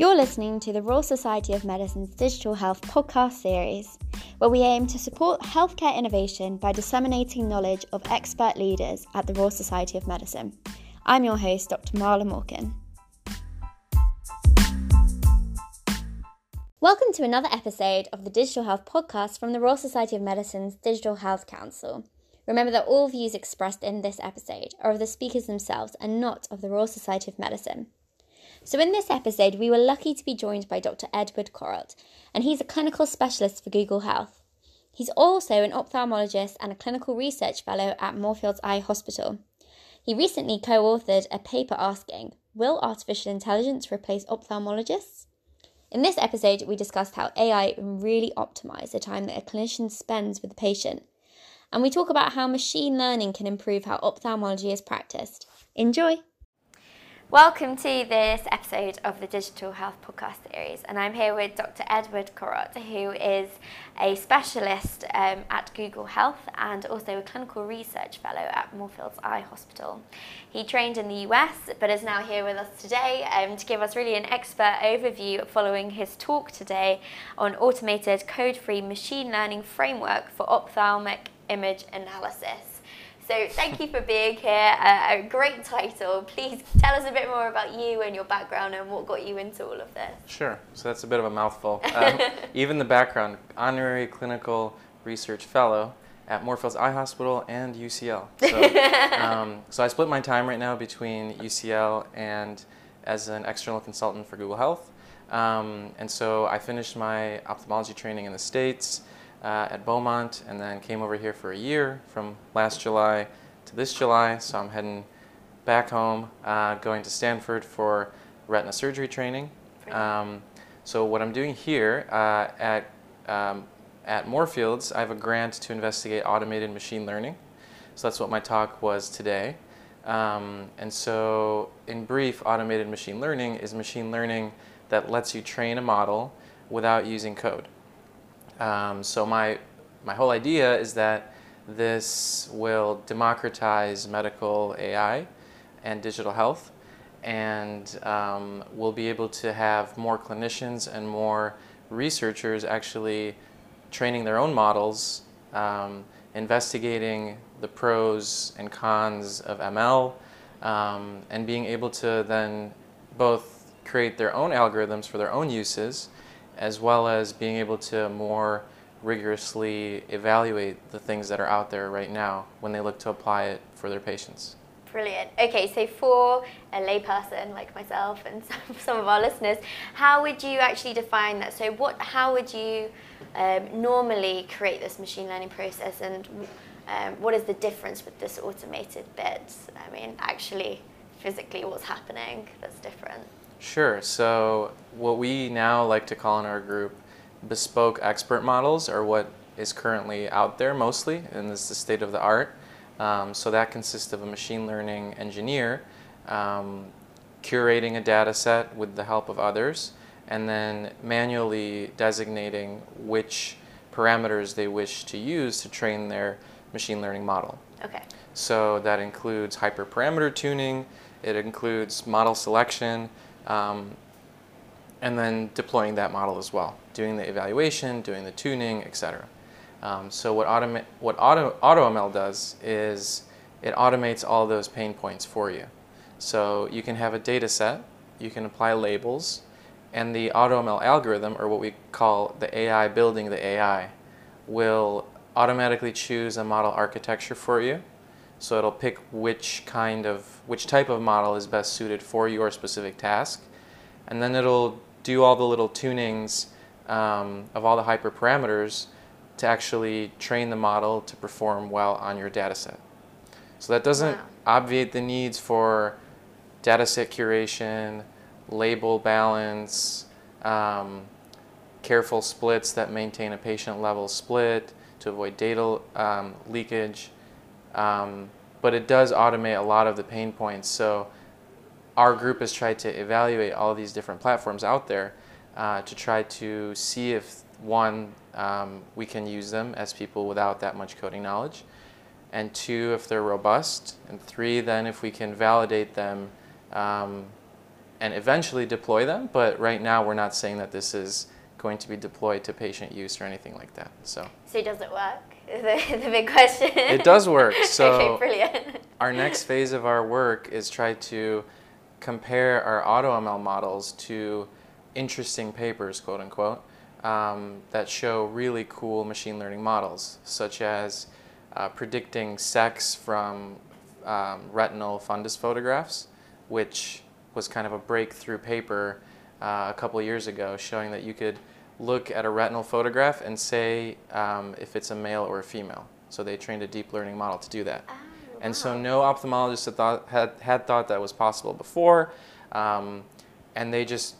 You're listening to the Royal Society of Medicine's Digital Health podcast series, where we aim to support healthcare innovation by disseminating knowledge of expert leaders at the Royal Society of Medicine. I'm your host, Dr. Marla Morgan. Welcome to another episode of the Digital Health podcast from the Royal Society of Medicine's Digital Health Council. Remember that all views expressed in this episode are of the speakers themselves and not of the Royal Society of Medicine. So, in this episode, we were lucky to be joined by Dr. Edward Korot, and he's a clinical specialist for Google Health. He's also an ophthalmologist and a clinical research fellow at Moorfields Eye Hospital. He recently co authored a paper asking Will artificial intelligence replace ophthalmologists? In this episode, we discussed how AI can really optimize the time that a clinician spends with the patient. And we talk about how machine learning can improve how ophthalmology is practiced. Enjoy! Welcome to this episode of the Digital Health Podcast Series, and I'm here with Dr. Edward Korot, who is a specialist um, at Google Health and also a clinical research fellow at Moorfields Eye Hospital. He trained in the US but is now here with us today um, to give us really an expert overview following his talk today on automated code free machine learning framework for ophthalmic image analysis. So thank you for being here. Uh, a great title. Please tell us a bit more about you and your background and what got you into all of this. Sure. So that's a bit of a mouthful. Um, even the background, honorary clinical research fellow at Moorfields Eye Hospital and UCL. So, um, so I split my time right now between UCL and as an external consultant for Google Health. Um, and so I finished my ophthalmology training in the States uh, at Beaumont and then came over here for a year from last July to this July. So I'm heading back home, uh, going to Stanford for retina surgery training. Um, so what I'm doing here uh, at um, at Moorfields, I have a grant to investigate automated machine learning. So that's what my talk was today. Um, and so, in brief, automated machine learning is machine learning that lets you train a model without using code. Um, so my, my whole idea is that this will democratize medical AI and digital health and um, we'll be able to have more clinicians and more researchers actually training their own models, um, investigating the pros and cons of ML, um, and being able to then both create their own algorithms for their own uses as well as being able to more rigorously evaluate the things that are out there right now when they look to apply it for their patients. Brilliant. Okay, so for a layperson like myself and some, of our listeners, how would you actually define that? So, what, how would you um, normally create this machine learning process, and um, what is the difference with this automated bit? I mean, actually, physically, what's happening that's different? Sure. So, what we now like to call in our group bespoke expert models are what is currently out there mostly, and is the state of the art. Um, so, that consists of a machine learning engineer um, curating a data set with the help of others, and then manually designating which parameters they wish to use to train their machine learning model. Okay. So, that includes hyperparameter tuning, it includes model selection um, and then deploying that model as well, doing the evaluation, doing the tuning, etc. Um, so what, what Auto, AutoML does is it automates all those pain points for you. So you can have a data set, you can apply labels, and the AutoML algorithm, or what we call the AI building the AI, will automatically choose a model architecture for you. So it'll pick which kind of, which type of model is best suited for your specific task. And then it'll do all the little tunings um, of all the hyperparameters to actually train the model to perform well on your data set. So that doesn't wow. obviate the needs for data set curation, label balance, um, careful splits that maintain a patient level split to avoid data um, leakage. Um, but it does automate a lot of the pain points. So our group has tried to evaluate all these different platforms out there uh, to try to see if one, um, we can use them as people without that much coding knowledge, and two, if they're robust, and three, then if we can validate them um, and eventually deploy them. But right now, we're not saying that this is going to be deployed to patient use or anything like that. So, so does it work? The, the big question. It does work. So okay, brilliant. our next phase of our work is try to compare our AutoML models to interesting papers, quote unquote, um, that show really cool machine learning models, such as uh, predicting sex from um, retinal fundus photographs, which was kind of a breakthrough paper uh, a couple years ago showing that you could look at a retinal photograph and say um, if it's a male or a female. So they trained a deep learning model to do that. Oh, And so no ophthalmologist had thought, had, had thought that was possible before. Um, and they just,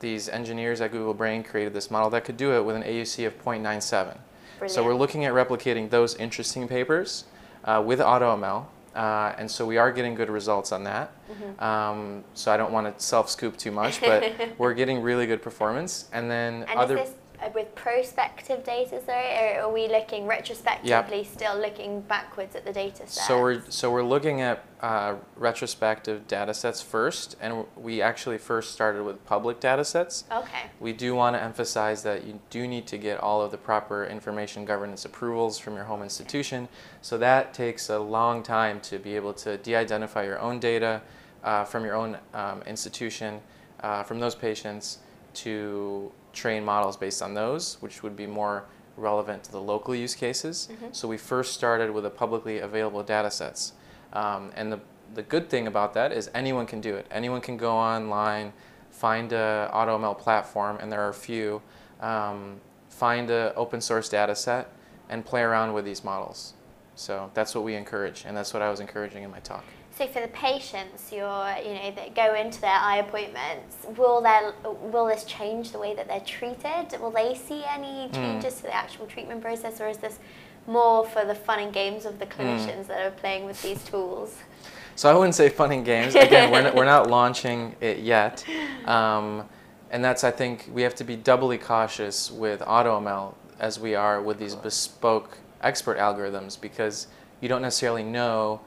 these engineers at Google Brain created this model that could do it with an AUC of 0.97. Brilliant. So we're looking at replicating those interesting papers uh, with AutoML. Uh, and so we are getting good results on that. Mm-hmm. Um, so I don't want to self-scoop too much, but we're getting really good performance. And then And other is this with prospective data, sorry, or are we looking retrospectively, still looking backwards at the data set? So we're so we're looking at uh, retrospective data sets first, and we actually first started with public data sets. Okay. We do want to emphasize that you do need to get all of the proper information governance approvals from your home institution. So that takes a long time to be able to de-identify your own data uh, from your own um, institution, uh, from those patients, to train models based on those, which would be more relevant to the local use cases. So we first started with the publicly available data sets. Um, and the, the good thing about that is anyone can do it. Anyone can go online, find a AutoML platform, and there are a few, um, find an open source data set, and play around with these models. So that's what we encourage, and that's what I was encouraging in my talk. So for the patients, you're, you know, that go into their eye appointments, will there, will this change the way that they're treated? Will they see Hmm. any changes to the actual treatment process, or is this more for the fun and games of Hmm. the clinicians that are playing with these tools? So I wouldn't say fun and games. Again, we're, not, we're not launching it yet. Um, and that's, I think, we have to be doubly cautious with AutoML as we are with these bespoke expert algorithms because you don't necessarily know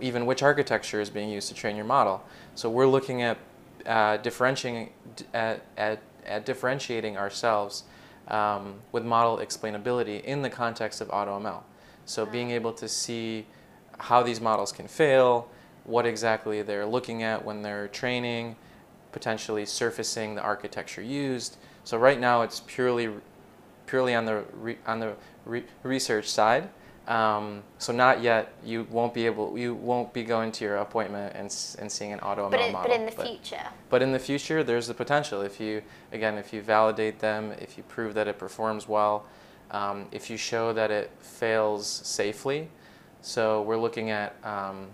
even which architecture is being used to train your model. So we're looking at uh, differentiating, at, at, at differentiating ourselves um, with model explainability in the context of AutoML. So being able to see how these models can fail, what exactly they're looking at when they're training, potentially surfacing the architecture used. So right now it's purely purely on the re, on the re, research side. Um, so not yet. You won't be able. You won't be going to your appointment and, and seeing an auto But, it, model. but in the future, But in the future, there's the potential. If you, again, if you validate them, if you prove that it performs well, um, if you show that it fails safely. So we're looking at um,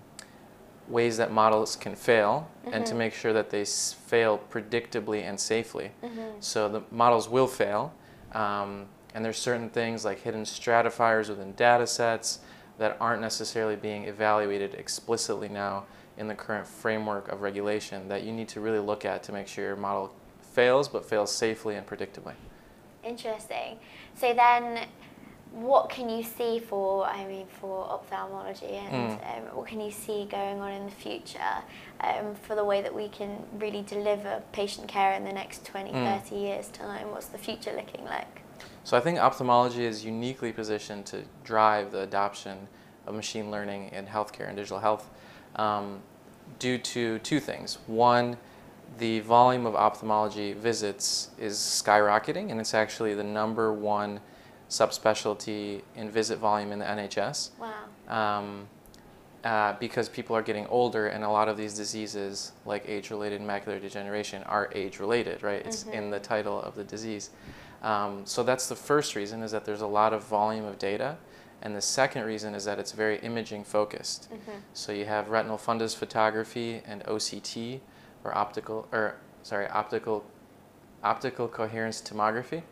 ways that models can fail and to make sure that they s- fail predictably and safely. So the models will fail. And there's certain things like hidden stratifiers within data sets that aren't necessarily being evaluated explicitly now in the current framework of regulation that you need to really look at to make sure your model fails but fails safely and predictably. interesting. So then, what can you see for, I mean, for ophthalmology and Mm. um, what can you see going on in the future um, for the way that we can really deliver patient care in the next 20, Mm. 30 years' time? What's the future looking like? So I think ophthalmology is uniquely positioned to drive the adoption of machine learning in healthcare and digital health um, due to two things. One, the volume of ophthalmology visits is skyrocketing, and it's actually the number one subspecialty in visit volume in the NHS. Wow. um, uh, because people are getting older and a lot of these diseases like age-related macular degeneration are age-related right? It's in the title of the disease. Um, so that's the first reason is that there's a lot of volume of data. And the second reason is that it's very imaging focused. So you have retinal fundus photography and oct or optical or sorry optical optical coherence tomography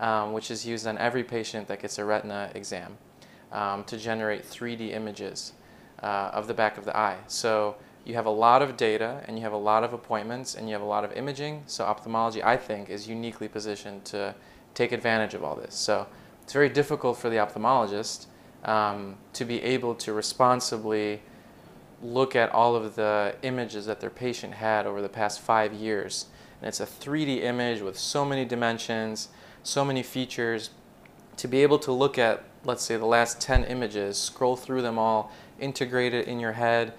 um, which is used on every patient that gets a retina exam um, to generate 3D images uh, of the back of the eye. So you have a lot of data and you have a lot of appointments and you have a lot of imaging. So ophthalmology, I think, is uniquely positioned to take advantage of all this. So it's very difficult for the ophthalmologist um, to be able to responsibly look at all of the images that their patient had over the past five years. And it's a 3D image with so many dimensions, so many features. To be able to look at, let's say, the last 10 images, scroll through them all, integrate it in your head,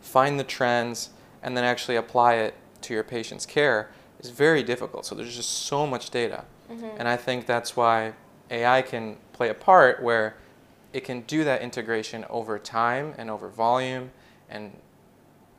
find the trends, and then actually apply it to your patient's care is very difficult. So there's just so much data. Mm-hmm. And I think that's why AI can play a part where it can do that integration over time and over volume and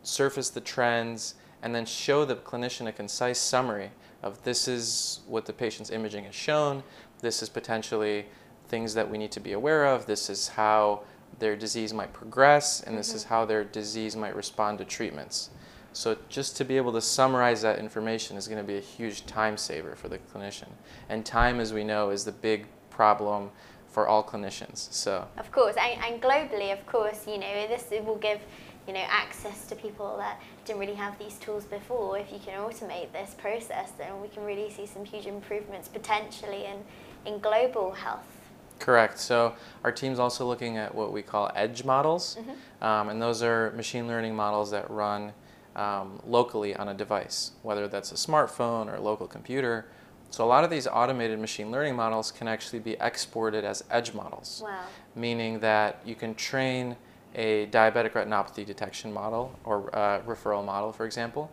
surface the trends and then show the clinician a concise summary of this is what the patient's imaging has shown, this is potentially things that we need to be aware of, this is how their disease might progress, and this mm-hmm. is how their disease might respond to treatments. So just to be able to summarize that information is going to be a huge time saver for the clinician. And time, as we know, is the big problem for all clinicians. So of course, and, and globally, of course, you know this will give you know access to people that didn't really have these tools before. If you can automate this process, then we can really see some huge improvements potentially in in global health. Correct. So our team's also looking at what we call edge models, mm-hmm. um, and those are machine learning models that run um, locally on a device, whether that's a smartphone or a local computer. So a lot of these automated machine learning models can actually be exported as edge models, wow. meaning that you can train a diabetic retinopathy detection model or uh, referral model, for example,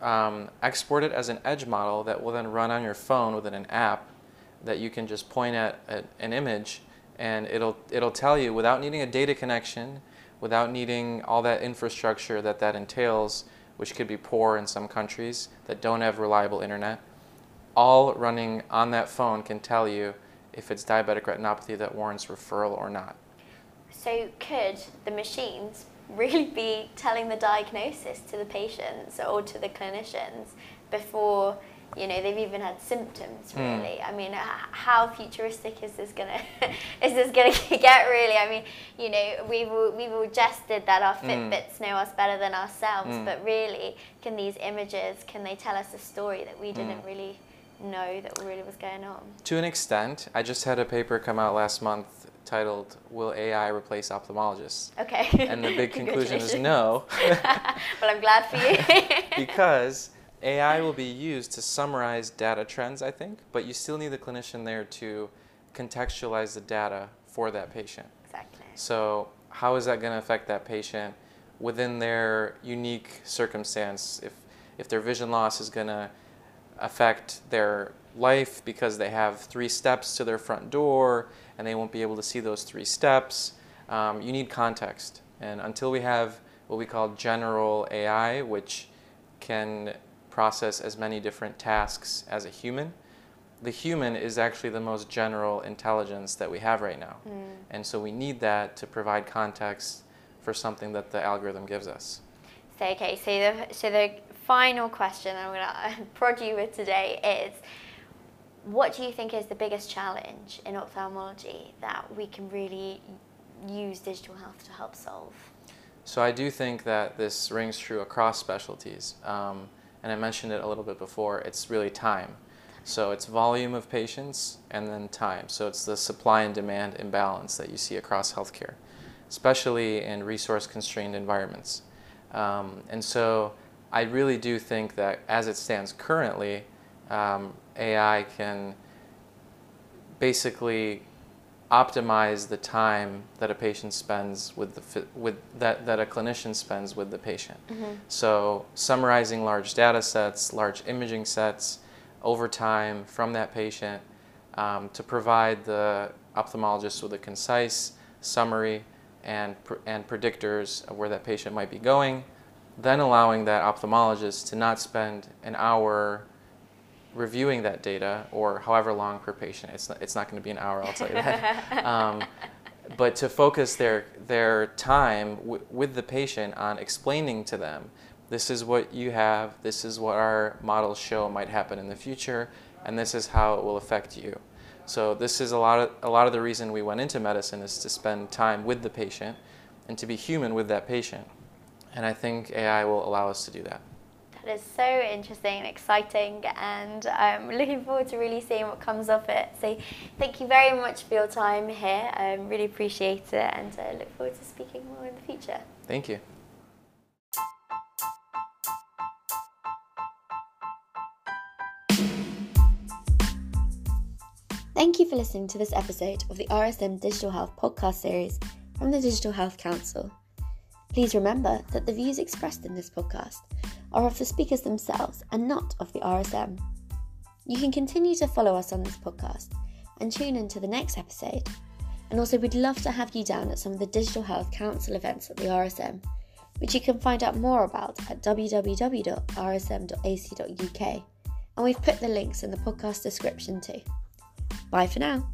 um, export it as an edge model that will then run on your phone within an app that you can just point at, at an image and it'll, it'll tell you without needing a data connection, without needing all that infrastructure that that entails, which could be poor in some countries that don't have reliable internet, all running on that phone can tell you if it's diabetic retinopathy that warrants referral or not. So, could the machines really be telling the diagnosis to the patients or to the clinicians before you know they've even had symptoms hmm. really mm. i mean how futuristic is this gonna is this gonna get really i mean you know we've we've all jested that our hmm. fitbits mm. know us better than ourselves mm. but really can these images can they tell us a story that we hmm. didn't really know that really was going on to an extent i just had a paper come out last month titled will ai replace ophthalmologists okay and the big conclusion is no well i'm glad for you because AI will be used to summarize data trends, I think, but you still need the clinician there to contextualize the data for that patient. Exactly. So, how is that going to affect that patient within their unique circumstance? If, if their vision loss is going to affect their life because they have three steps to their front door and they won't be able to see those three steps, um, you need context. And until we have what we call general AI, which can process as many different tasks as a human. The human is actually the most general intelligence that we have right now. Mm. And so we need that to provide context for something that the algorithm gives us. So, okay, so the, so the final question I'm going to prod you with today is what do you think is the biggest challenge in ophthalmology that we can really use digital health to help solve? So I do think that this rings true across specialties. Um, and I mentioned it a little bit before, it's really time. So it's volume of patients and then time. So it's the supply and demand imbalance that you see across healthcare, especially in resource constrained environments. Um, and so I really do think that as it stands currently, um, AI can basically optimize the time that a patient spends with the with that, that a clinician spends with the patient. Mm-hmm. So summarizing large data sets, large imaging sets over time from that patient um, to provide the ophthalmologist with a concise summary and and predictors of where that patient might be going, then allowing that ophthalmologist to not spend an hour reviewing that data, or however long per patient, it's not, it's not going to be an hour, I'll tell you that. um, but to focus their, their time w- with the patient on explaining to them, this is what you have, this is what our models show might happen in the future, and this is how it will affect you. So this is a lot of, a lot of the reason we went into medicine is to spend time with the patient and to be human with that patient. And I think AI will allow us to do that. That is so interesting and exciting, and I'm looking forward to really seeing what comes of it. So, thank you very much for your time here. I um, really appreciate it, and uh, look forward to speaking more in the future. Thank you. Thank you for listening to this episode of the RSM Digital Health podcast series from the Digital Health Council. Please remember that the views expressed in this podcast are of the speakers themselves and not of the RSM. You can continue to follow us on this podcast and tune in to the next episode. And also, we'd love to have you down at some of the Digital Health Council events at the RSM, which you can find out more about at www.rsm.ac.uk. And we've put the links in the podcast description too. Bye for now.